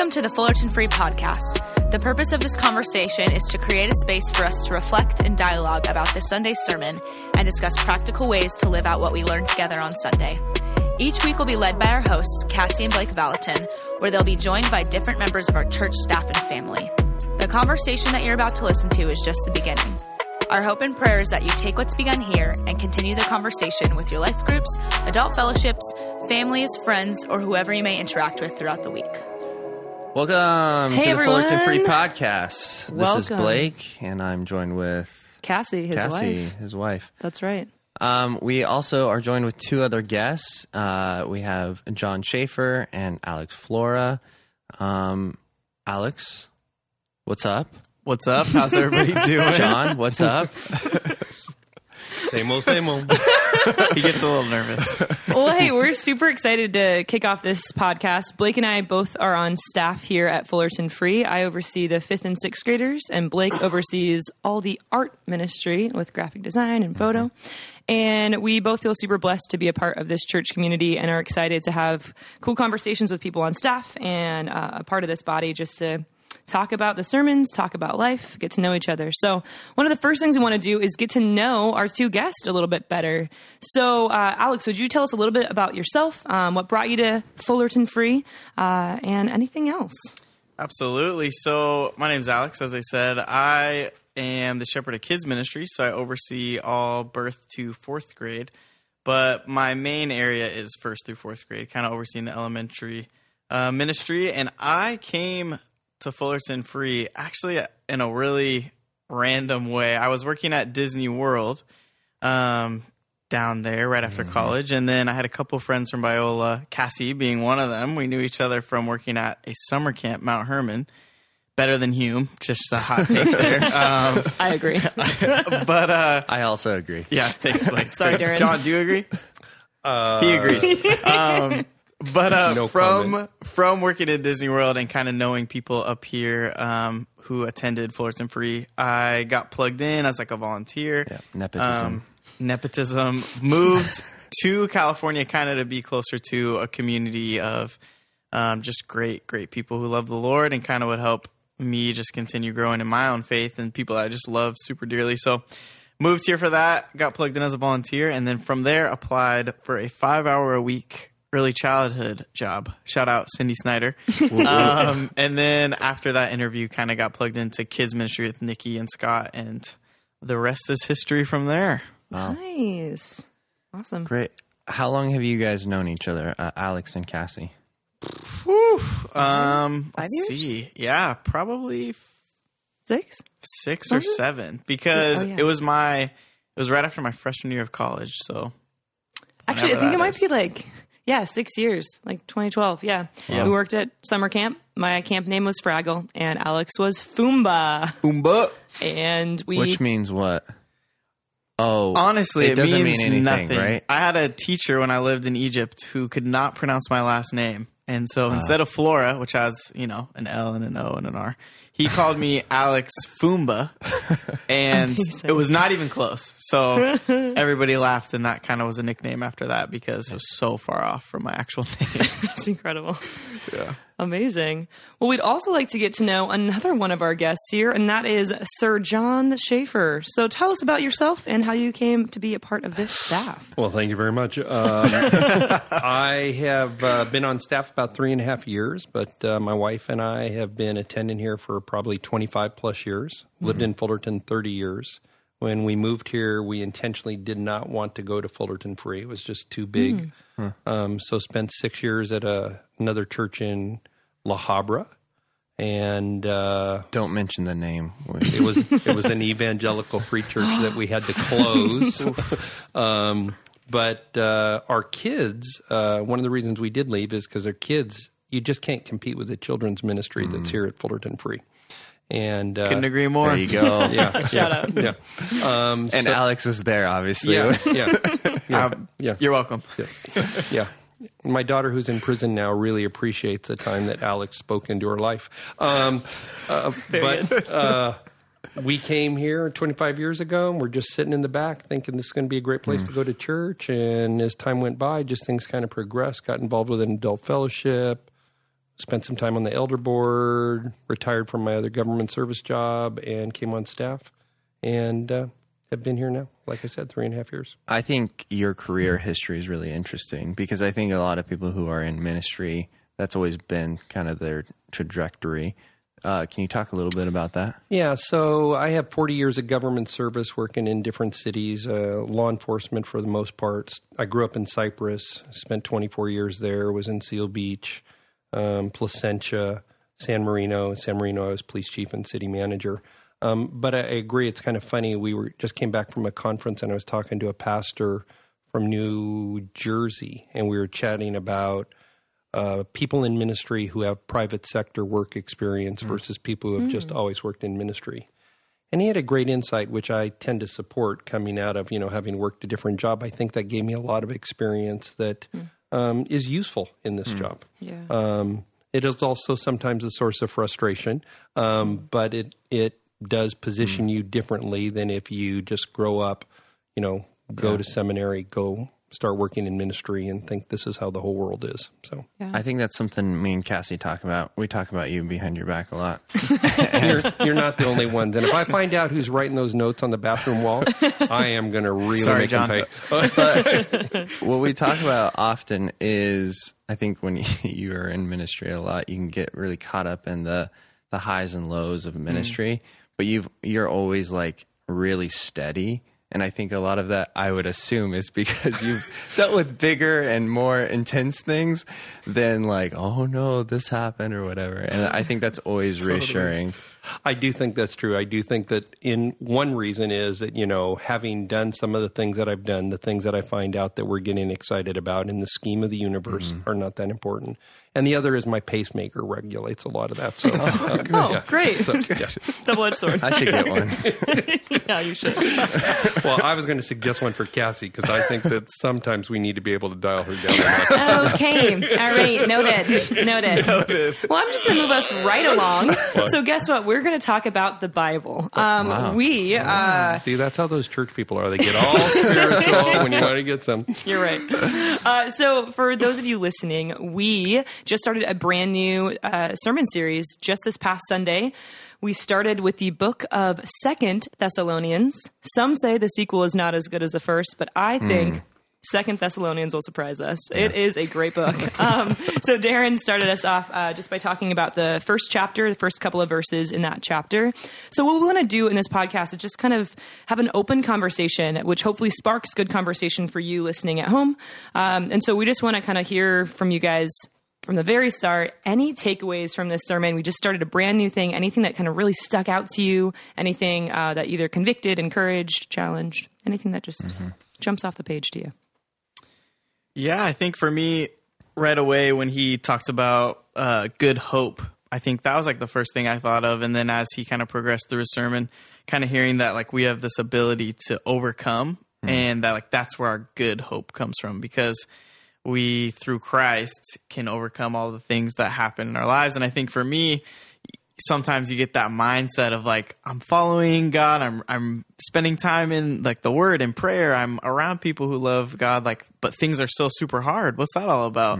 Welcome to the Fullerton Free Podcast. The purpose of this conversation is to create a space for us to reflect and dialogue about the Sunday sermon and discuss practical ways to live out what we learn together on Sunday. Each week will be led by our hosts, Cassie and Blake Valentin, where they'll be joined by different members of our church staff and family. The conversation that you're about to listen to is just the beginning. Our hope and prayer is that you take what's begun here and continue the conversation with your life groups, adult fellowships, families, friends, or whoever you may interact with throughout the week. Welcome Hey, to the everyone. Fullerton Free Podcast. This is Blake, and I'm joined with Cassie, his Cassie, wife. his wife. That's right. Um, we also are joined with two other guests. Uh, we have John Schaefer and Alex Flora. Um, Alex, what's up? What's up? How's everybody doing? John, what's up? Same old, same old. he gets a little nervous. well, hey, we're super excited to kick off this podcast. Blake and I both are on staff here at Fullerton Free. I oversee the fifth and sixth graders, and Blake oversees all the art ministry with graphic design and photo. And we both feel super blessed to be a part of this church community and are excited to have cool conversations with people on staff and uh, a part of this body just to talk about the sermons, talk about life, get to know each other. So, one of the first things we want to do is get to know our two guests a little bit better. So, uh, Alex, would you tell us a little bit about yourself, um, what brought you to Fullerton Free, uh, and anything else? Absolutely. So, my name's Alex. As I said, I am the shepherd of kids ministry, so I oversee all birth to fourth grade. But my main area is first through fourth grade, kind of overseeing the elementary uh, ministry. And I came to Fullerton Free actually in a really random way. I was working at Disney World um, down there right after college, and then I had a couple friends from Biola, Cassie being one of them. We knew each other from working at a summer camp, Mount Hermon. Better than Hume, just a hot take there. Um, I agree. but uh, I also agree. yeah, thanks, Blake. Sorry, Thanks. Darren. John, do you agree? he agrees. Um, but uh, No from comment. from working at Disney World and kind of knowing people up here um, who attended Fullerton Free, I got plugged in as like a volunteer. Yeah, nepotism. Um, nepotism. Moved to California, kind of to be closer to a community of um, just great, great people who love the Lord and kind of would help me just continue growing in my own faith and people that I just love super dearly. So moved here for that, got plugged in as a volunteer, and then from there applied for a five hour a week early childhood job. Shout out Cindy Snyder. um, and then after that interview, kind of got plugged into kids ministry with Nikki and Scott, and the rest is history from there. nice. Awesome. Great. How long have you guys known each other, uh, Alex and Cassie? Um, Five let's years? see. Yeah, probably Six? six or it? seven because Oh, yeah. it was my it was right after my freshman year of college. So Actually, I think that it might be like, yeah, six years, like 2012. Yeah. Yeah. We worked at summer camp. My camp name was Fraggle, and Alex was Foomba. Umba. And we. Which means what? Oh, Honestly, it it, doesn't means mean anything, nothing. right? I had a teacher when I lived in Egypt who could not pronounce my last name, and so ah. instead of Flora, which has you know an L and an O and an R, he called me Alex Fumba, and Amazing. it was not even close. So everybody laughed, and that kind of was a nickname after that because it was so far off from my actual name. That's incredible. Yeah. Amazing. Well, we'd also like to get to know another one of our guests here, and that is Sir John Schaefer. So tell us about yourself and how you came to be a part of this staff. Well, thank you very much. Um, I have uh, been on staff about three and a half years, but uh, my wife and I have been attending here for probably 25 plus years. Lived in Fullerton 30 years. When we moved here, we intentionally did not want to go to Fullerton Free. It was just too big. Um, so spent six years at a, another church in La Habra. And uh, don't mention the name. it was it was an evangelical free church that we had to close. um, but uh, our kids, uh, one of the reasons we did leave is because our kids, you just can't compete with the children's ministry that's here at Fullerton Free. And uh, Couldn't agree more. there you go. yeah, Shout out. yeah, um, And so- Alex was there, obviously. yeah, yeah, yeah, Um, yeah. You're welcome. Yes. Yeah. My daughter, who's in prison now, really appreciates the time that Alex spoke into her life. Um, uh, but uh, we came here 25 years ago, and we're just sitting in the back thinking this is going to be a great place to go to church. And as time went by, just things kind of progressed. Got involved with an adult fellowship, spent some time on the elder board, retired from my other government service job, and came on staff, and uh, have been here now. Like I said, three and a half years. I think your career history is really interesting because I think a lot of people who are in ministry, that's always been kind of their trajectory. Uh, can you talk a little bit about that? Yeah, so I have 40 years of government service working in different cities, uh, law enforcement for the most part. I grew up in Cypress, spent 24 years there, was in Seal Beach, um, Placentia, San Marino. San Marino, I was police chief and city manager. Um, but I, I agree, it's kind of funny. We were just came back from a conference, and I was talking to a pastor from New Jersey, and we were chatting about uh, people in ministry who have private sector work experience versus people who have just always worked in ministry. And he had a great insight, which I tend to support coming out of, you know, having worked a different job. I think that gave me a lot of experience that um, is useful in this job. Yeah. Um, it is also sometimes a source of frustration, um, but it it does position you differently than if you just grow up, you know, go to seminary, go start working in ministry, and think this is how the whole world is. So I think that's something me and Cassie talk about. We talk about you behind your back a lot. you're, you're not the only ones. And if I find out who's writing those notes on the bathroom wall, I am going to really Sorry, make John, them pay. what we talk about often is I think when you are in ministry a lot, you can get really caught up in the the highs and lows of mm. ministry, but you've you're always like really steady. And I think a lot of that I would assume is because you've dealt with bigger and more intense things than like, oh no, this happened or whatever. And I think that's always reassuring. I do think that's true. I do think that in one reason is that, you know, having done some of the things that I've done, the things that I find out that we're getting excited about in the scheme of the universe mm-hmm. are not that important. And the other is my pacemaker regulates a lot of that. So, uh, Oh, yeah. great. So, yeah. Double edged sword. I should get one. yeah, you should. Well, I was going to suggest one for Cassie because I think that sometimes we need to be able to dial her down. a notch. Okay. All right. Noted. Noted. Well, I'm just going to move us right along. So, guess what? We're going to talk about the Bible. Um, Wow. We, uh, See, that's how those church people are. They get all spiritual when you want to get some. You're right. Uh, so, for those of you listening, we just started a brand new uh, sermon series just this past Sunday. We started with the book of Second Thessalonians. Some say the sequel is not as good as the first, but I think. Second Thessalonians will surprise us. It is a great book. Um, so Darren started us off uh, just by talking about the first chapter, the first couple of verses in that chapter. So what we want to do in this podcast is just kind of have an open conversation, which hopefully sparks good conversation for you listening at home. Um, and so we just want to kind of hear from you guys from the very start any takeaways from this sermon? We just started a brand new thing. Anything that kind of really stuck out to you? Anything uh, that either convicted encouraged challenged? Anything that just jumps off the page to you? Yeah, I think for me, right away when he talked about uh, good hope, I think that was like the first thing I thought of. And then as he kind of progressed through his sermon, kind of hearing that like we have this ability to overcome, and that like that's where our good hope comes from. Because we through Christ can overcome all the things that happen in our lives. And I think for me, sometimes you get that mindset of like I'm following God, I'm I'm spending time in like the word and prayer, I'm around people who love God like but things are still super hard. What's that all about?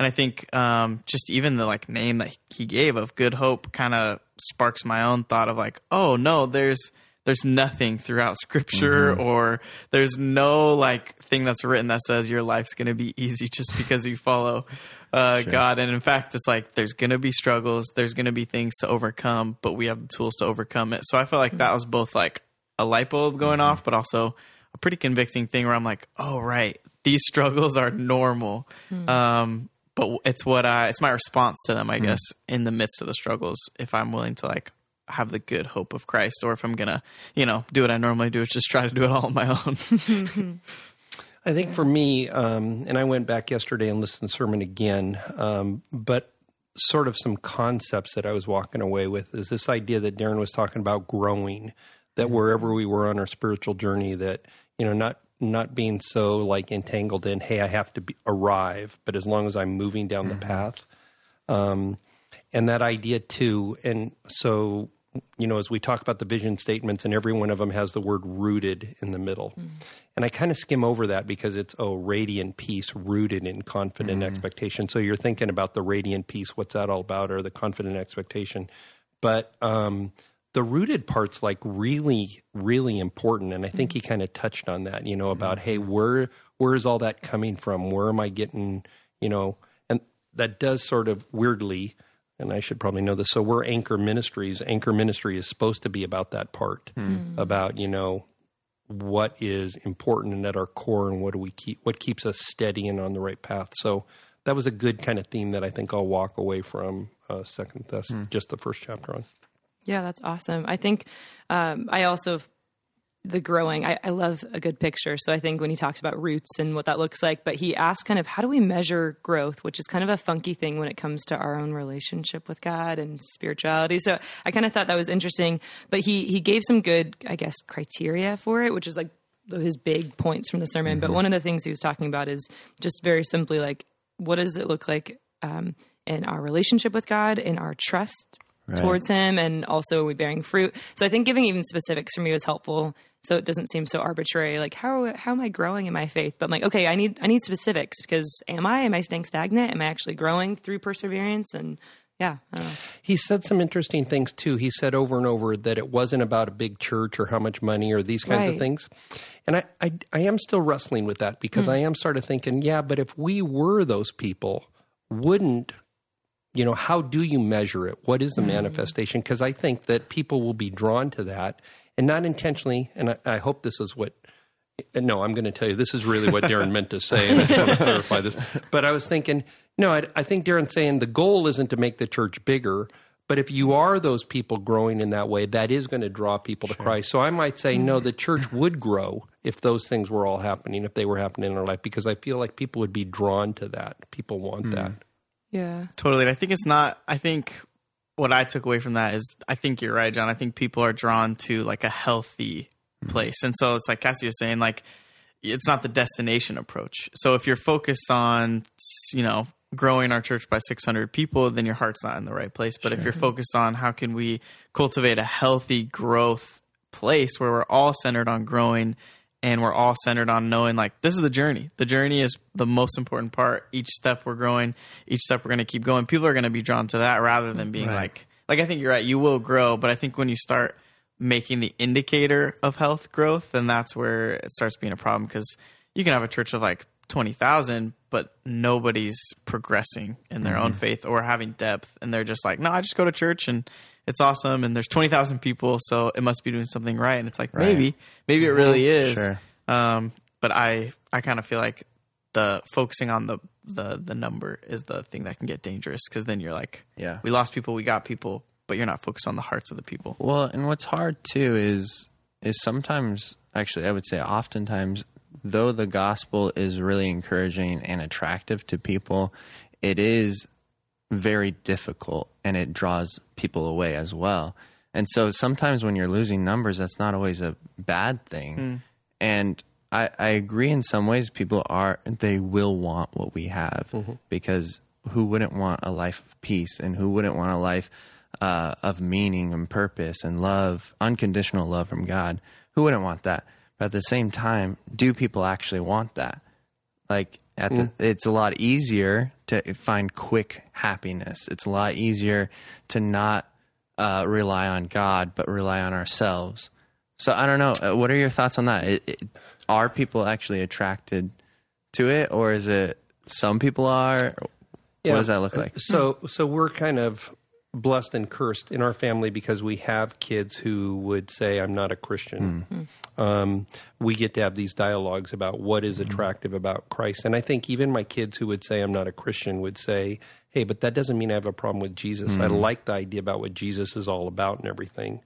And I think um, just even the like name that he gave of Good Hope kind of sparks my own thought of like, oh no, there's there's nothing throughout scripture mm-hmm. or there's no like thing that's written that says your life's going to be easy just because you follow uh, God. And in fact, it's like there's going to be struggles, there's going to be things to overcome, but we have the tools to overcome it. So I feel like mm-hmm. that was both like a light bulb going mm-hmm. off, but also a pretty convicting thing where I'm like, oh, right, these struggles are normal. Hmm. Um, but it's what I, it's my response to them, I hmm. guess, in the midst of the struggles, if I'm willing to like have the good hope of Christ, or if I'm gonna, you know, do what I normally do, is just try to do it all on my own. I think for me, um, and I went back yesterday and listened to the sermon again, um, but sort of some concepts that I was walking away with is this idea that Darren was talking about growing, that wherever we were on our spiritual journey, that you know, not not being so like entangled in, hey, I have to be, arrive, but as long as I'm moving down the path, um, and that idea too, and so you know, as we talk about the vision statements, and every one of them has the word rooted in the middle. Hmm. And I kind of skim over that because it's, oh, radiant peace rooted in confident hmm. expectation. So you're thinking about the radiant peace, what's that all about, or the confident expectation. But um, the rooted part's like really, really important. And I think hmm. he kind of touched on that, you know, about, hey, where where is all that coming from? Where am I getting, you know, and that does sort of weirdly and I should probably know this. So we're Anchor Ministries. Anchor Ministry is supposed to be about that part, about you know what is important and at our core, and what do we keep, what keeps us steady and on the right path. So that was a good kind of theme that I think I'll walk away from. Uh, second, that's just the first chapter on. Yeah, that's awesome. I think um, I also the growing. I, I love a good picture. So I think when he talks about roots and what that looks like, but he asked kind of how do we measure growth, which is kind of a funky thing when it comes to our own relationship with God and spirituality. So I kind of thought that was interesting. But he he gave some good, I guess, criteria for it, which is like his big points from the sermon. But one of the things he was talking about is just very simply like what does it look like um, in our relationship with God, in our trust towards Him, and also are we bearing fruit. So I think giving even specifics for me was helpful, so it doesn't seem so arbitrary. Like how how am I growing in my faith? But I'm like, okay, I need I need specifics because am I am I staying stagnant? Am I actually growing through perseverance? And yeah, I don't know. He said some interesting things too. He said over and over that it wasn't about a big church or how much money or these kinds of things. And I, I, I am still wrestling with that because hmm. I am sort of thinking, yeah, but if we were those people, wouldn't, you know, how do you measure it? What is the mm-hmm. manifestation? Because I think that people will be drawn to that and not intentionally. And I, I hope this is what uh, no, I'm going to tell you this is really what Darren meant to say, and I just want to clarify this. But I was thinking, no, I, I think Darren's saying the goal isn't to make the church bigger, but if you are those people growing in that way, that is going to draw people to Christ. So I might say, no, mm-hmm. the church would grow if those things were all happening, if they were happening in our life, because I feel like people would be drawn to that. People want mm. that. Yeah, Totally. I think it's not, I think what I took away from that is I think you're right, John. I think people are drawn to like a healthy mm-hmm. place. And so it's like Cassie was saying, like, it's not the destination approach. So if you're focused on, you know, growing our church by 600 people, then your heart's not in the right place. But if you're focused on how can we cultivate a healthy growth place where we're all centered on growing and we're all centered on knowing like this is the journey. The journey is the most important part. Each step we're growing, each step we're going to keep going. People are going to be drawn to that rather than being like like I think you're right. You will grow, but I think when you start making the indicator of health growth, then that's where it starts being a problem because you can have a church of like 20,000 but nobody's progressing in their own mm-hmm. faith or having depth and they're just like, "No, I just go to church and it's awesome and there's 20,000 people, so it must be doing something right." And it's like, maybe, maybe it really is. Sure. Um, but I I kind of feel like the focusing on the the the number is the thing that can get dangerous because then you're like, Yeah. we lost people, we got people, but you're not focused on the hearts of the people. Well, and what's hard too is is sometimes actually I would say oftentimes though the gospel is really encouraging and attractive to people, it is very difficult and it draws people away as well. And so sometimes when you're losing numbers, that's not always a bad thing. And I, I agree in some ways people are they will want what we have because who wouldn't want a life of peace and who wouldn't want a life uh, of meaning and purpose and love, unconditional love from God? Who wouldn't want that? But at the same time, do people actually want that? Like at the, it's a lot easier to find quick happiness. It's a lot easier to not uh, rely on God, but rely on ourselves. So I don't know. Uh, What are your thoughts on that? It, it, are people actually attracted to it, or is it some people are? What does that look like? So, so we're kind of blessed and cursed in our family because we have kids who would say, "I'm not a Christian." Mm. Hmm. Um, we get to have these dialogues about what is mm-hmm. attractive about Christ, and I think even my kids who would say, "I'm not a Christian," would say, "Hey, but that doesn't mean I have a problem with Jesus. I mm. like the idea about what Jesus is all about and everything."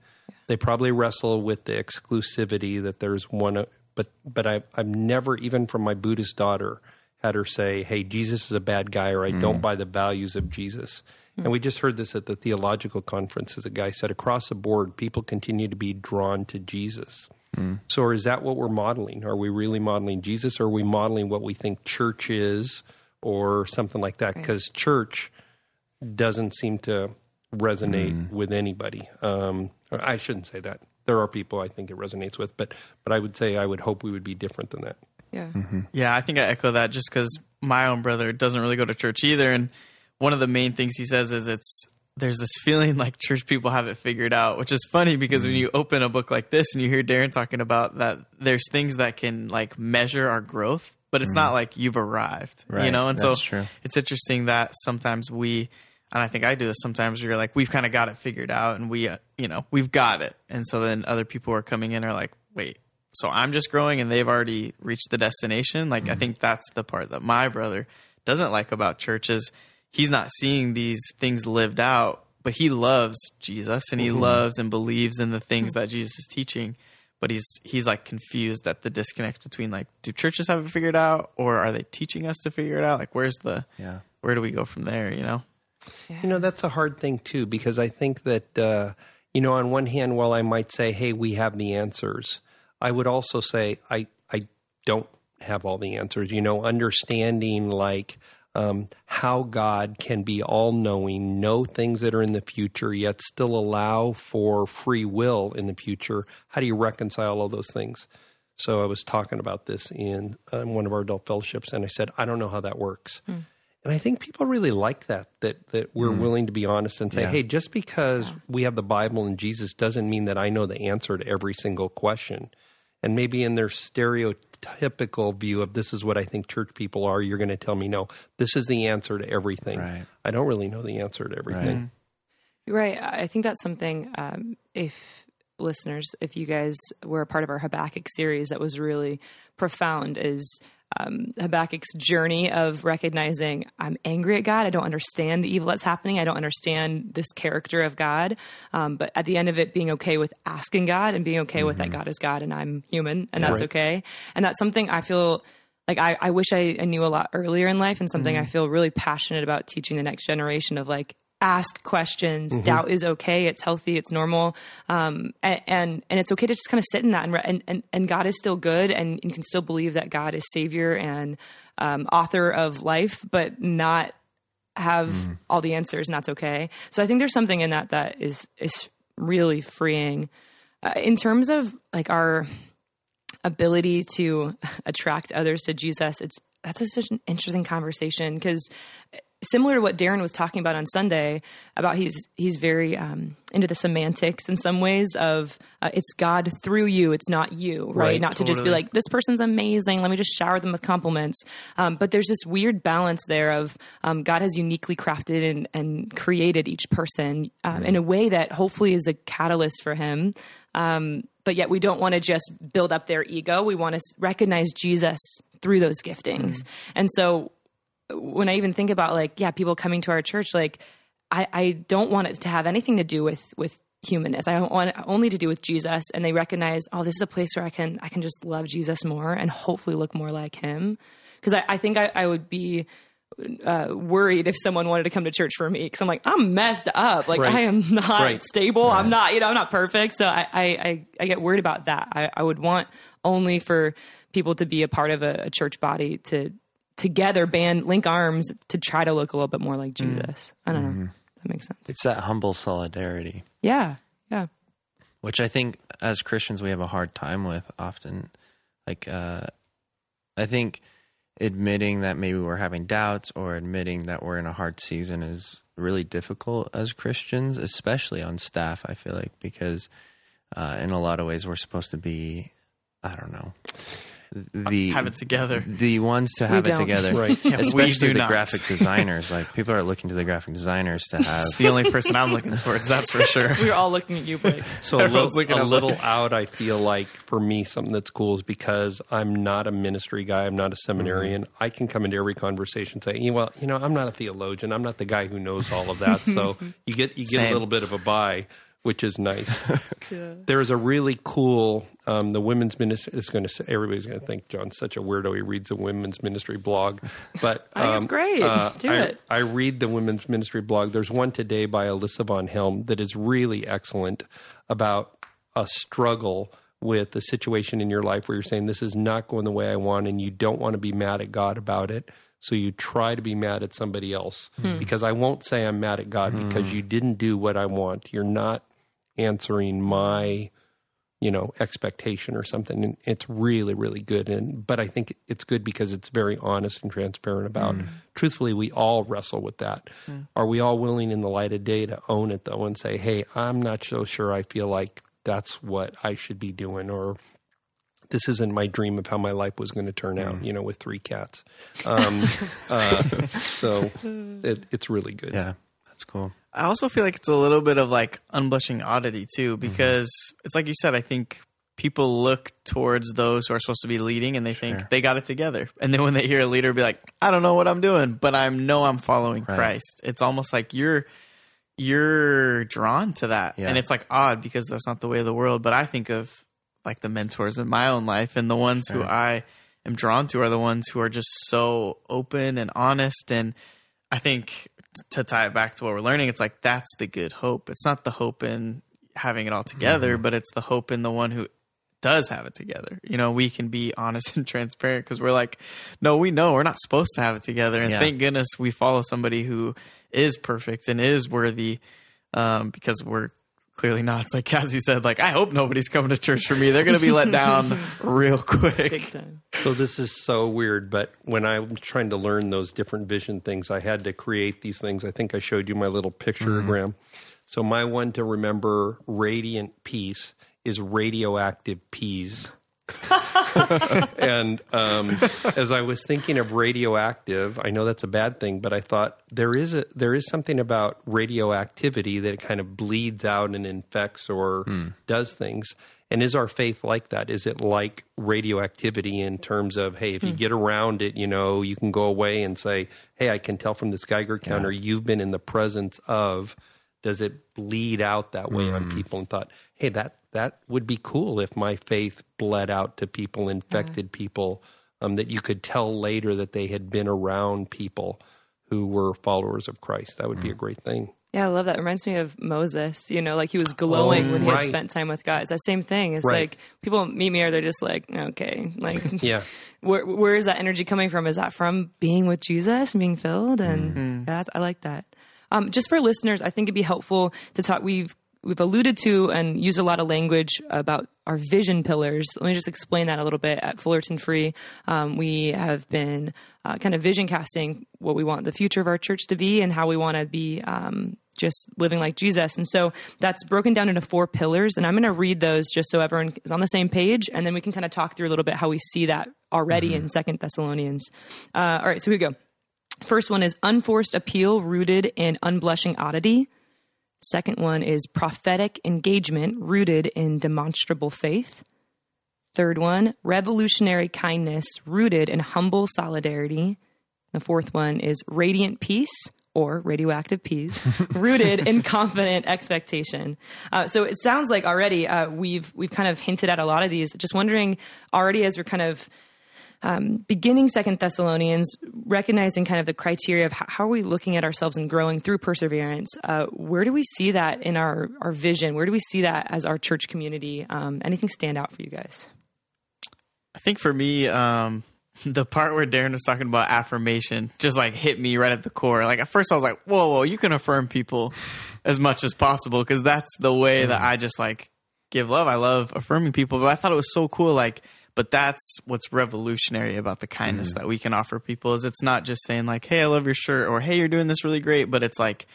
They probably wrestle with the exclusivity that there's one, uh, but but I, I've never, even from my Buddhist daughter, had her say, "Hey, Jesus is a bad guy," or "I don't mm. buy the values of Jesus." And we just heard this at the theological conference. As a guy said, across the board, people continue to be drawn to Jesus. So, is that what we're modeling? Are we really modeling Jesus, or are we modeling what we think church is, or something like that? Because church doesn't seem to resonate with anybody. Um, I shouldn't say that. There are people I think it resonates with, but but I would say I would hope we would be different than that. Yeah. Yeah, I think I echo that just because my own brother doesn't really go to church either. And one of the main things he says is it's there's this feeling like church people have it figured out, which is funny because when mm. you open a book like this and you hear Darren talking about that, there's things that can like measure our growth, but it's not mm. like you've arrived, you know? And that's so true. it's interesting that sometimes we, and I think I do this sometimes, you're like, we've kind of got it figured out and we, uh, you know, we've got it. And so then other people are coming in are like, wait, so I'm just growing and they've already reached the destination. Like, I mm. think that's the part that my brother doesn't like about church is he's not seeing these things lived out, but he loves Jesus and he loves and believes in the things that Jesus is teaching. But he's he's like confused at the disconnect between like, do churches have it figured out or are they teaching us to figure it out? Like, where's the Yeah. where do we go from there? You know? You know, that's a hard thing too, because I think that, uh, you know, on one hand, while I might say, hey, we have the answers, I would also say, I, I don't have all the answers. You know, understanding like um, how God can be all knowing, know things that are in the future, yet still allow for free will in the future. How do you reconcile all those things? So I was talking about this in um, one of our adult fellowships, and I said, I don't know how that works. And I think people really like that that that we're willing to be honest and say, Yeah. "Hey, just because we have the Bible and Jesus doesn't mean that I know the answer to every single question." And maybe in their stereotypical view of this is what I think church people are, you're going to tell me, "No, this is the answer to everything." Right. I don't really know the answer to everything. You're right. I think that's something. Um, if listeners, if you guys were a part of our Habakkuk series, that was really profound. Is um, Habakkuk's journey of recognizing I'm angry at God. I don't understand the evil that's happening. I don't understand this character of God. Um, but at the end of it, being okay with asking God and being okay with that God is God and I'm human and that's Right. okay. And that's something I feel like I, I wish I, I knew a lot earlier in life and something I feel really passionate about teaching the next generation of like ask questions. Doubt is okay. It's healthy. It's normal. Um, and, and and it's okay to just kind of sit in that and, and and and god is still good and you can still believe that god is savior and um, author of life but not have all the answers and that's okay. So i think there's something in that that is is really freeing. Uh, in terms of like our ability to attract others to Jesus, it's that's a, such an interesting conversation because similar to what Darren was talking about on Sunday about he's he's very um, into the semantics in some ways of uh, it's God through you, it's not you, right? Right, not to just be like this person's amazing, let me just shower them with compliments. Um, but there's this weird balance there of um, God has uniquely crafted and, and created each person um, in a way that hopefully is a catalyst for Him um, but yet we don't want to just build up their ego. We want to recognize Jesus through those giftings. And so when I even think about like, yeah, people coming to our church, like I, I don't want it to have anything to do with with humanness. I want it only to do with Jesus. And they recognize, oh, this is a place where I can I can just love Jesus more and hopefully look more like Him. Because I, I think I, I would be uh, worried if someone wanted to come to church for me because I'm like I'm messed up. Like Right. I am not Right. stable. I'm not you know I'm not perfect. So I I, I, I get worried about that. I, I would want only for people to be a part of a, a church body to together band link arms to try to look a little bit more like Jesus. I don't know. That makes sense. It's that humble solidarity, Yeah. Yeah. which I think as Christians we have a hard time with often. Like, uh, I think admitting that maybe we're having doubts or admitting that we're in a hard season is really difficult as Christians, especially on staff. I feel like because uh, in a lot of ways we're supposed to be, I don't know, the Have it together. the ones to have it together, Right. Yeah, we especially do the not. graphic designers. Like people are looking to the graphic designers to have. It's the only person I'm looking towards, that's for sure. we are all looking at you, Blake. So a little, a little out, I feel like for me, something that's cool is because I'm not a ministry guy. I'm not a seminarian. Mm-hmm. I can come into every conversation and say, well, you know, I'm not a theologian. I'm not the guy who knows all of that. So you get you get Same. a little bit of a buy, which is nice. There's a really cool. Um, the women's ministry is going to say everybody's going to think John's such a weirdo. He reads a women's ministry blog, but I think it's um, great. Do I, it. I read the women's ministry blog. There's one today by Alyssa von Helm that is really excellent about a struggle with the situation in your life where you're saying this is not going the way I want and you don't want to be mad at God about it. So you try to be mad at somebody else because I won't say I'm mad at God because you didn't do what I want. You're not answering my you know expectation or something. And it's really really good. And but i think it's good because it's very honest and transparent about truthfully we all wrestle with that. Are we all willing in the light of day to own it though and say hey i'm not so sure i feel like that's what i should be doing or this isn't my dream of how my life was going to turn out you know with three cats. Um, uh, so it, it's really good. Yeah, that's cool. I also feel like it's a little bit of like unblushing oddity too, mm-hmm. because it's like you said. I think people look towards those who are supposed to be leading, and they think they got it together. And then when they hear a leader be like, "I don't know what I'm doing, but I know I'm following Right. Christ," it's almost like you're you're drawn to that, Yeah. and it's like odd because that's not the way of the world. But I think of like the mentors in my own life, and the ones who I am drawn to are the ones who are just so open and honest and I think to tie it back to what we're learning, it's like that's the good hope. It's not the hope in having it all together, Mm-hmm. but it's the hope in the one who does have it together. You know, we can be honest and transparent because we're like, no, we know we're not supposed to have it together. And Yeah. thank goodness we follow somebody who is perfect and is worthy um, because we're clearly not. It's like Cassie said, like, I hope nobody's coming to church for me. They're going to be let down real quick. Big time. So this is so weird, but when I'm trying to learn those different vision things, I had to create these things. I think I showed you my little picturegram. Mm-hmm. So my one to remember radiant peace is radioactive peas. and um, as I was thinking of radioactive, I know that's a bad thing, but I thought there is a there is something about radioactivity that it kind of bleeds out and infects or hmm. does things. And is our faith like that? Is it like radioactivity in terms of hey, if you hmm. get around it, you know, you can go away and say, hey, I can tell from this Geiger counter you've been in the presence of. Does it bleed out that way on hmm. people? And thought, hey, that that would be cool if my faith bled out to people, infected people, um, that you could tell later that they had been around people who were followers of Christ. That would be a great thing. Yeah, I love that. It reminds me of Moses. You know, like he was glowing Oh, when he had spent time with God. It's that same thing. It's Right. like people meet me, or they're just like, okay, like, Yeah. where where is that energy coming from? Is that from being with Jesus and being filled? And that I like that. Um, just for listeners, I think it'd be helpful to talk. We've we've alluded to and used a lot of language about our vision pillars. Let me just explain that a little bit. At Fullerton Free, um, we have been uh, kind of vision casting what we want the future of our church to be and how we want to be. Um, just living like Jesus. And so that's broken down into four pillars. And I'm going to read those just so everyone is on the same page. And then we can kind of talk through a little bit how we see that already in Second Thessalonians. Uh, all right, so here we go. First one is unforced appeal rooted in unblushing oddity. Second one is prophetic engagement rooted in demonstrable faith. Third one, revolutionary kindness rooted in humble solidarity. The fourth one is radiant peace or radioactive peas rooted in confident expectation. Uh, so it sounds like already uh, we've we've kind of hinted at a lot of these. Just wondering already as we're kind of beginning second thessalonians recognizing kind of the criteria of how, how are we looking at ourselves and growing through perseverance uh, where do we see that in our, our vision where do we see that as our church community um, anything stand out for you guys I think for me, um, the part where Darren was talking about affirmation just like hit me right at the core. Like at first I was like, whoa, whoa, you can affirm people as much as possible because that's the way that I just like give love. I love affirming people, but I thought it was so cool. Like, but that's what's revolutionary about the kindness mm-hmm. that we can offer people is it's not just saying like, hey, I love your shirt or hey, you're doing this really great, but it's like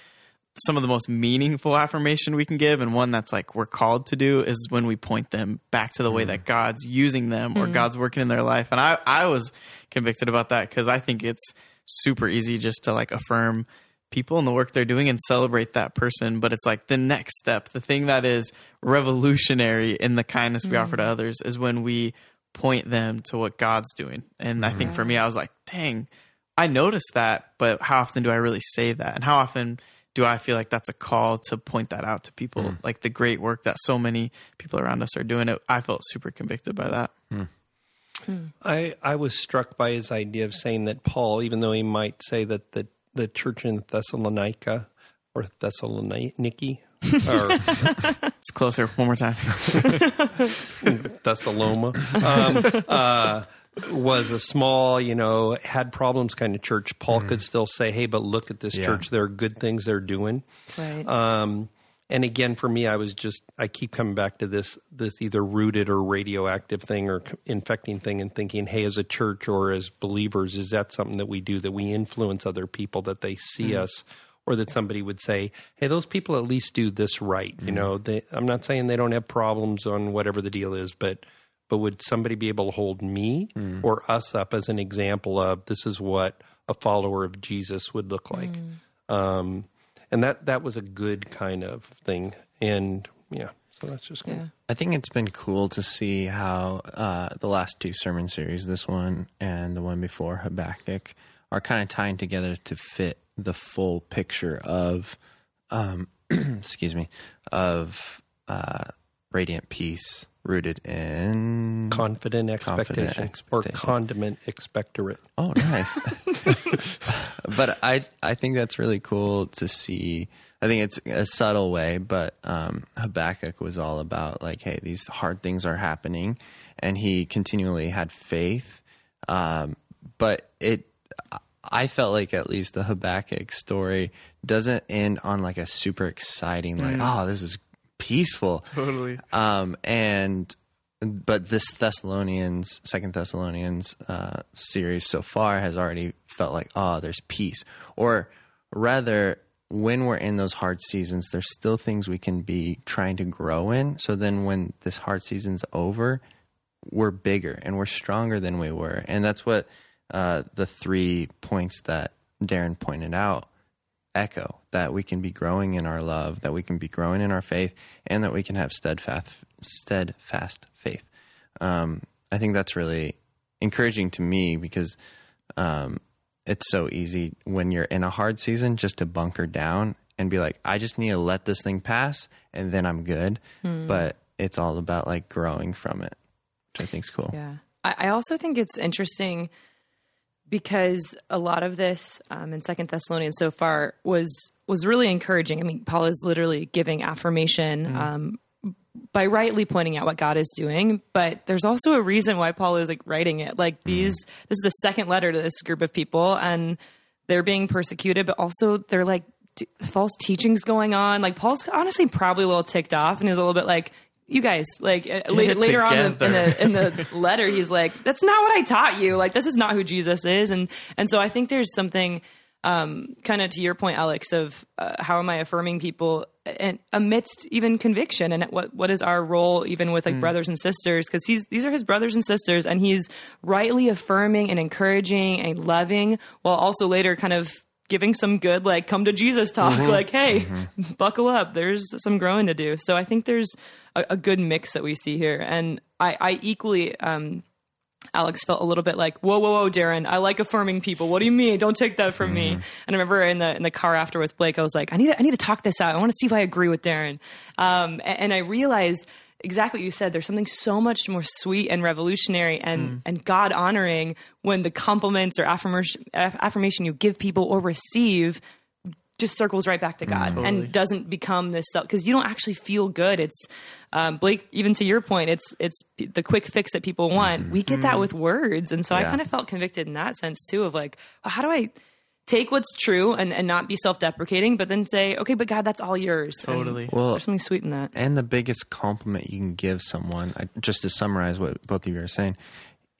some of the most meaningful affirmation we can give and one that's like we're called to do is when we point them back to the way that mm-hmm. God's using them or mm-hmm. God's working in their life. And I, I was convicted about that because I think it's super easy just to like affirm people and the work they're doing and celebrate that person. But it's like the next step, the thing that is revolutionary in the kindness we offer to others is when we point them to what God's doing. And I think for me, I was like, dang, I noticed that, but how often do I really say that? And how often do I feel like that's a call to point that out to people? Hmm. Like the great work that so many people around us are doing. It, I felt super convicted by that. Hmm. Hmm. I, I was struck by his idea of saying that Paul, even though he might say that the, the church in Thessalonica or Thessaloniki or It's closer. One more time. Thessaloma, um, uh, was a small, you know, had problems kind of church, Paul could still say, "Hey, but look at this Yeah. church. There are good things they're doing." Right. Um, and again, for me, I was just I keep coming back to this this either rooted or radioactive thing or infecting thing, and thinking, hey, as a church or as believers, is that something that we do that we influence other people that they see us, or that somebody would say, hey, those people at least do this right. You know, they, I'm not saying they don't have problems on whatever the deal is, but but would somebody be able to hold me or us up as an example of this is what a follower of Jesus would look like? Um, and that that was a good kind of thing. And yeah, so that's just good. yeah. I think it's been cool to see how uh, the last two sermon series, this one and the one before Habakkuk, are kind of tying together to fit the full picture of, um, excuse me, of uh, radiant peace rooted in. Confident expectation, Confident or condiment expectorate. Oh, nice. but I I think that's really cool to see. I think it's a subtle way, but um, Habakkuk was all about like, hey, these hard things are happening, and he continually had faith. Um, but it, I felt like at least the Habakkuk story doesn't end on like a super exciting, like, oh, this is peaceful. Totally. Um, and but this Thessalonians, Second Thessalonians uh, series so far has already felt like, oh, there's peace, or rather, when we're in those hard seasons, there's still things we can be trying to grow in. So then, when this hard season's over, we're bigger and we're stronger than we were, and that's what uh, the three points that Darren pointed out echo that we can be growing in our love, that we can be growing in our faith, and that we can have steadfast, steadfast faith. Um, I think that's really encouraging to me because um, it's so easy when you're in a hard season just to bunker down and be like, I just need to let this thing pass and then I'm good. But it's all about like growing from it, which I think is cool. Yeah. I also think it's interesting because a lot of this um, in Second Thessalonians so far was was really encouraging. I mean, Paul is literally giving affirmation um, by rightly pointing out what God is doing, but there's also a reason why Paul is like writing it. Like these, this is the second letter to this group of people, and they're being persecuted, but also they're like t- false teachings going on. Like Paul's honestly probably a little ticked off, and is a little bit like. You guys, like uh, later, later on in the, in the in the letter, he's like, "That's not what I taught you. Like, this is not who Jesus is." And and so I think there's something, um, kind of to your point, Alex, of uh, how am I affirming people and amidst even conviction, and what what is our role even with like Mm. brothers and sisters? Because he's these are his brothers and sisters, and he's rightly affirming and encouraging and loving, while also later kind of giving some good like come to jesus talk Mm-hmm. like hey buckle up there's some growing to do so i think there's a, a good mix that we see here and i i equally um Alex felt a little bit like, "Whoa, whoa, whoa, Darren! I like affirming people. What do you mean? Don't take that from me." And I remember in the in the car after with Blake, I was like, "I need to, I need to talk this out. I want to see if I agree with Darren." Um, a- and, I realized exactly what you said. There's something so much more sweet and revolutionary and and God honoring when the compliments or affirmation affirmation you give people or receive just circles right back to God and doesn't become this self because you don't actually feel good. It's um, Blake. Even to your point, it's it's p- the quick fix that people want. We get that with words, and so I kind of felt convicted in that sense too. Of like, well, how do I take what's true and, and not be self deprecating, but then say, okay, but God, that's all yours. And Totally. Well, there's something sweet in that. And the biggest compliment you can give someone, I- just to summarize what both of you are saying,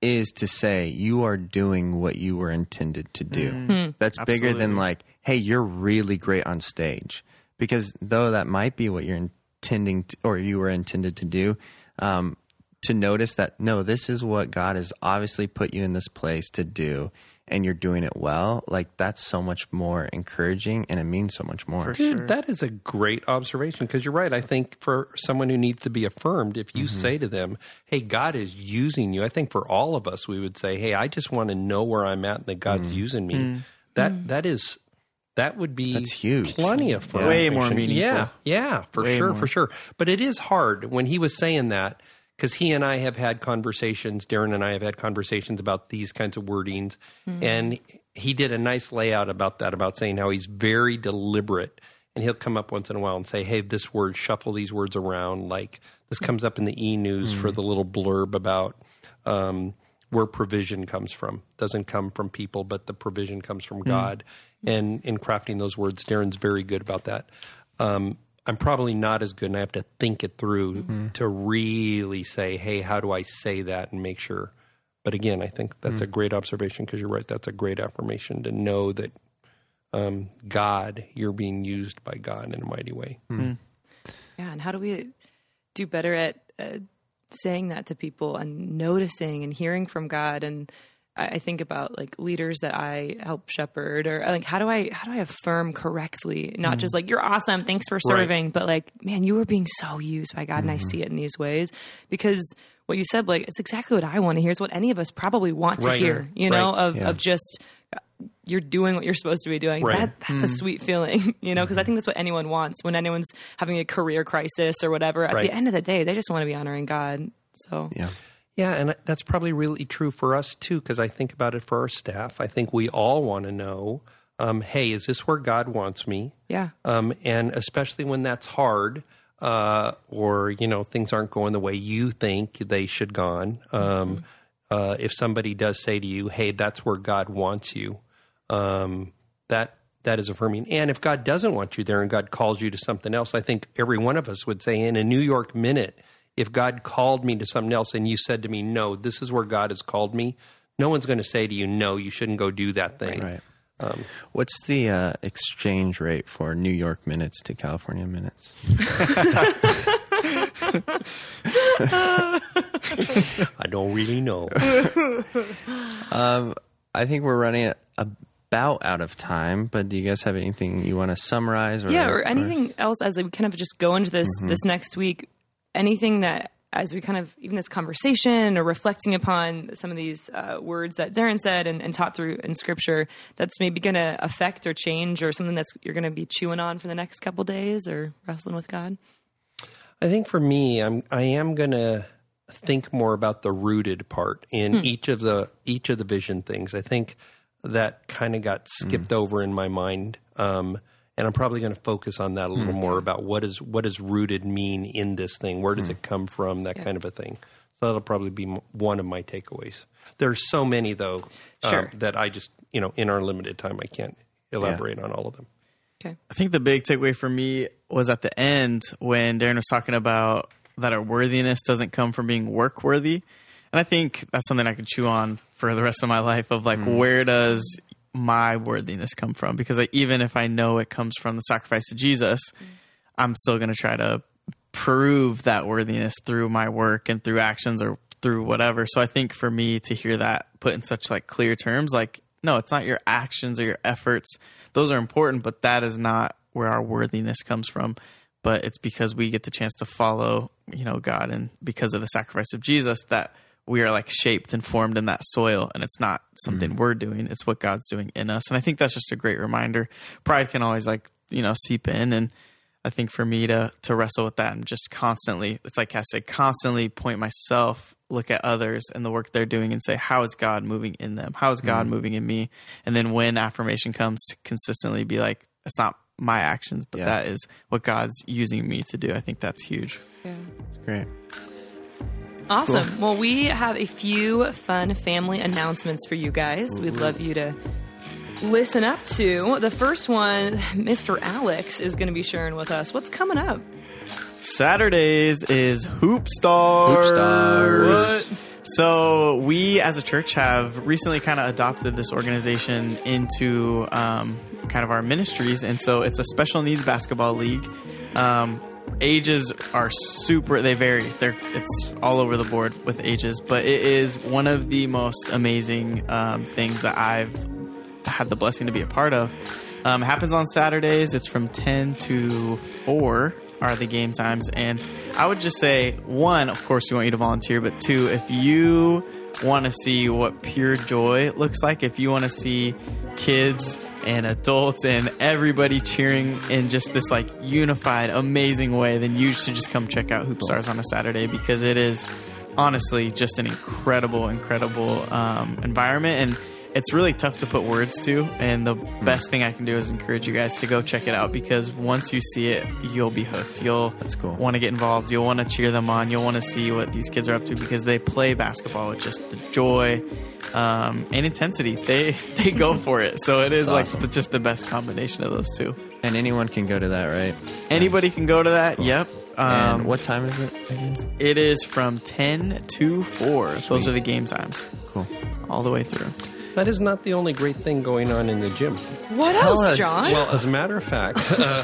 is to say you are doing what you were intended to do. Hmm. That's bigger than like, hey, you're really great on stage. Because though that might be what you're intending to, or you were intended to do, um, to notice that no, this is what God has obviously put you in this place to do, and you're doing it well. Like that's so much more encouraging, and it means so much more. Dude, that is a great observation because you're right. I think for someone who needs to be affirmed, if you Mm-hmm. say to them, "Hey, God is using you," I think for all of us, we would say, "Hey, I just want to know where I'm at and that God's using me." That that is that would be. That's huge. Plenty of affirmation. Way more meaningful. Yeah, yeah, for Way sure, more. for sure. But it is hard when he was saying that because he and I have had conversations. Darren and I have had conversations about these kinds of wordings, and he did a nice layout about that, about saying how he's very deliberate, and he'll come up once in a while and say, "Hey, this word, shuffle these words around." Like this comes up in the e news for the little blurb about. Um, where provision comes from. Doesn't come from people, but the provision comes from God. And in crafting those words, Darren's very good about that. Um, I'm probably not as good, and I have to think it through to really say, "Hey, how do I say that?" and make sure. But again, I think that's a great observation because you're right. That's a great affirmation to know that um, God, you're being used by God in a mighty way. Yeah, and how do we do better at uh, saying that to people and noticing and hearing from God? And I, think about like leaders that I help shepherd, or like how do I how do I affirm correctly, not mm-hmm. just like you're awesome, thanks for serving, but like man, you are being so used by God, and I mm-hmm. see it in these ways because. What you said, like, it's exactly what I want to hear. It's what any of us probably want to hear, you know, Right. of, Yeah. of just you're doing what you're supposed to be doing. Right. That, that's a sweet feeling, you know, because I think that's what anyone wants when anyone's having a career crisis or whatever. At Right. the end of the day, they just want to be honoring God. So, Yeah. Yeah, and that's probably really true for us too, because I think about it for our staff. I think we all want to know, um, hey, is this where God wants me? yeah. Um, and especially when that's hard, uh, or you know things aren't going the way you think they should gone. Um, uh, if somebody does say to you, "Hey, that's where God wants you," um, that that is affirming. And if God doesn't want you there, and God calls you to something else, I think every one of us would say, in a New York minute, if God called me to something else, and you said to me, "No, this is where God has called me," no one's going to say to you, "No, you shouldn't go do that thing." Right. What's the uh, exchange rate for New York minutes to California minutes? I don't really know. I think we're running about out of time, but do you guys have anything you want to summarize? Or, yeah, or anything else as we kind of just go into this Mm-hmm. this next week, anything that as we kind of even this conversation or reflecting upon some of these uh, words that Darren said and, and taught through in Scripture, that's maybe going to affect or change or something that's you're going to be chewing on for the next couple days or wrestling with God. I think for me, I'm I am gonna think more about the rooted part in each of the each of the vision things. I think that kind of got skipped over in my mind, um, and I'm probably going to focus on that a little more about what is what does rooted mean in this thing? Where does it come from? That kind of a thing. So that'll probably be one of my takeaways. There's so many though um, that I just you know in our limited time I can't elaborate on all of them. Okay. I think the big takeaway for me was at the end when Darren was talking about that our worthiness doesn't come from being work worthy. And I think that's something I could chew on for the rest of my life of like, mm. where does my worthiness come from? Because I, even if I know it comes from the sacrifice of Jesus, mm. I'm still going to try to prove that worthiness through my work and through actions or through whatever. So I think for me to hear that put in such like clear terms, like, no, it's not your actions or your efforts. Those are important, but that is not where our worthiness comes from. But it's because we get the chance to follow, you know, God and because of the sacrifice of Jesus that we are like shaped and formed in that soil and it's not something mm. we're doing, it's what God's doing in us. And I think that's just a great reminder. Pride can always like, you know, seep in and I think for me to to wrestle with that and just constantly, it's like I say, constantly point myself, look at others and the work they're doing, and say, how is God moving in them? How is God mm. moving in me? And then when affirmation comes, to consistently be like, it's not my actions, but Yeah. that is what God's using me to do. I think that's huge. yeah Great. Awesome. Well, we have a few fun family announcements for you guys. We'd love you to listen up to. The first one, Mr. Alex is going to be sharing with us what's coming up. Saturdays is Hoop Stars. Hoop Stars. What? So we as a church have recently kind of adopted this organization into um, kind of our ministries, and so it's a special needs basketball league. Um, ages are super; they vary. They're it's all over the board with ages, but it is one of the most amazing um, things that I've had the blessing to be a part of. Um, happens on Saturdays. It's from 10 to 4 are the game times. And I would just say, one, of course, we want you to volunteer, but two, if you want to see what pure joy looks like, if you want to see kids and adults and everybody cheering in just this like unified, amazing way, then you should just come check out Hoop Stars on a Saturday because it is honestly just an incredible, incredible um, environment. And it's really tough to put words to. And the best thing I can do is encourage you guys to go check it out because once you see it, you'll be hooked. You'll That's cool. want to get involved. You'll want to cheer them on. You'll want to see what these kids are up to because they play basketball with just the joy um, and intensity. They they go for it. So it is That's like the, just the best combination of those two. And anyone can go to that, right? Anybody can go to that. Yep. Um, and what time is it again? It is from 10 to 4. Those are the game times Cool. all the way through. That is not the only great thing going on in the gym. What Tell else, us. John? Well, as a matter of fact, uh,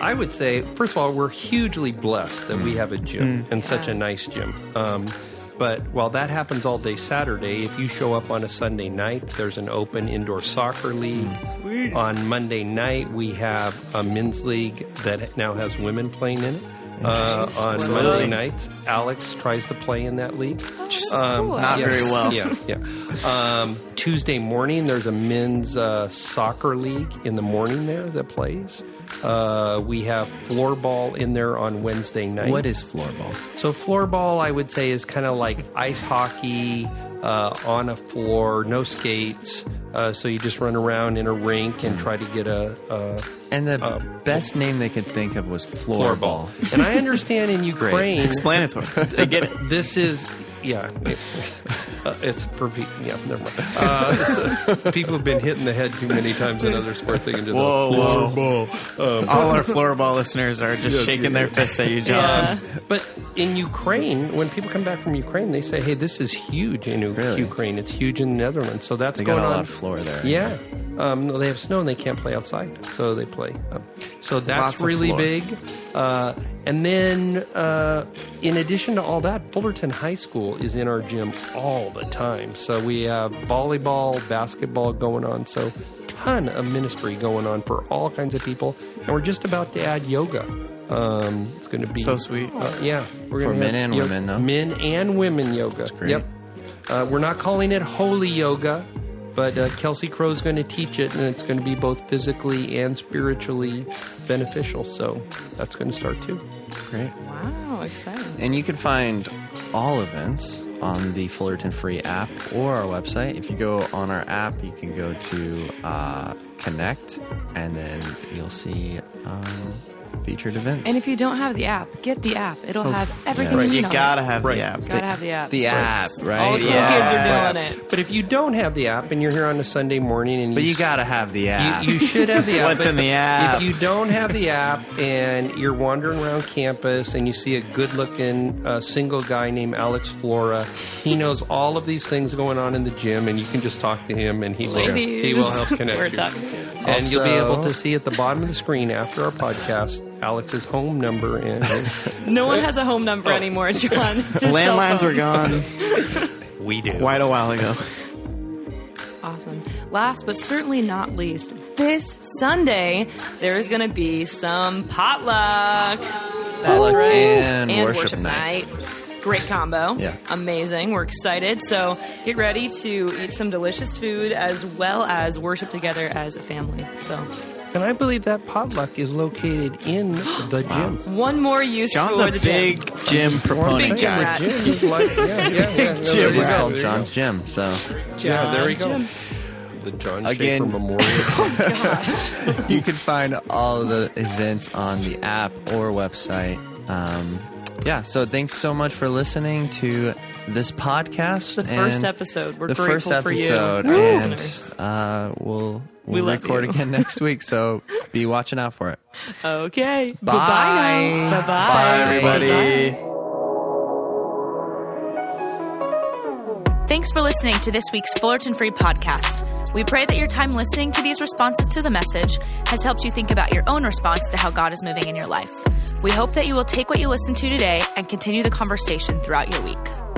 I would say, first of all, we're hugely blessed that we have a gym and such a nice gym. Um, but while that happens all day Saturday, if you show up on a Sunday night, there's an open indoor soccer league. On Monday night, we have a men's league that now has women playing in it. Uh, on Really? Monday nights, Alex tries to play in that league. Um, cool. Not Yes. very well. Yeah, yeah. Um, Tuesday morning, there's a men's uh, soccer league in the morning there that plays. Uh, we have floorball in there on Wednesday night. What is floorball? so floorball? I would say is kind of like ice hockey uh, on a floor, no skates. Uh, so you just run around in a rink and try to get a, a And the Um, best name they could think of was floorball. floorball. And I understand in Ukraine, It's explanatory. they get it. this is yeah it- uh, it's perfect yeah never mind uh, so people have been hit in the head too many times in other sports they can just Whoa, whoa um, All our floorball listeners are just shaking their fists at you, John. yeah. but in Ukraine when people come back from Ukraine they say hey this is huge in U- Really? Ukraine it's huge in the Netherlands so that's They got going a on lot of floor there. yeah um, they have snow and they can't play outside so they play um, so that's Lots really floor. big uh, and then uh, in addition to all that fullerton high school is in our gym all the time so we have volleyball basketball going on so ton of ministry going on for all kinds of people and we're just about to add yoga um, it's going to be So sweet. uh, yeah, we're For gonna men and yo- women, though? Men and women yoga. great. Yep. Uh, we're not calling it holy yoga, but uh, Kelsey is going to teach it, and it's going to be both physically and spiritually beneficial. So that's going to start too. Great. Wow, exciting. And you can find all events on the Fullerton Free app or our website. If you go on our app, you can go to uh, Connect, and then you'll see um, featured events. And if you don't have the app, get the app. It'll have everything Right. you You need on gotta have Right. the app. Gotta have the app. the app, right? All the cool Yeah. kids are doing it. But if you don't have the app and you're here on a Sunday morning, and you But you s- gotta have the app. You, you should have the app. What's in the app? If you don't have the app and you're wandering around campus and you see a good-looking uh, single guy named Alex Flora, he knows all of these things going on in the gym, and you can just talk to him, and he will he will help connect we're you. talking to you. And you'll be able to see at the bottom of the screen after our podcast Alex's home number and No one has a home number anymore, oh. John. It's Landlines phone. were gone we do. quite a while ago. Awesome. Last but certainly not least, this Sunday there is going to be some potluck. That's Potluck right. and worship night. Great combo. Yeah. Amazing. We're excited. So get ready to eat some delicious food as well as worship together as a family. So And I believe that potluck is located in the gym. one more use John's for the big gym. gym proponent Big gym guy. rat. The gym is like yeah, yeah, yeah. Gym it is There you called go. John's Gym. So Yeah, there we go. Gym. The John Again- Schaefer Memorial. you can find all of the events on the app or website. Um, yeah, so thanks so much for listening to this podcast. The first episode. We're the grateful first for you, and listeners. uh, we'll We we'll love record again next week. So be watching out for it. Okay. Bye. Bye now. Bye bye. Bye, Everybody. Thanks for listening to this week's Fullerton Free podcast. We pray that your time listening to these responses to the message has helped you think about your own response to how God is moving in your life. We hope that you will take what you listened to today and continue the conversation throughout your week.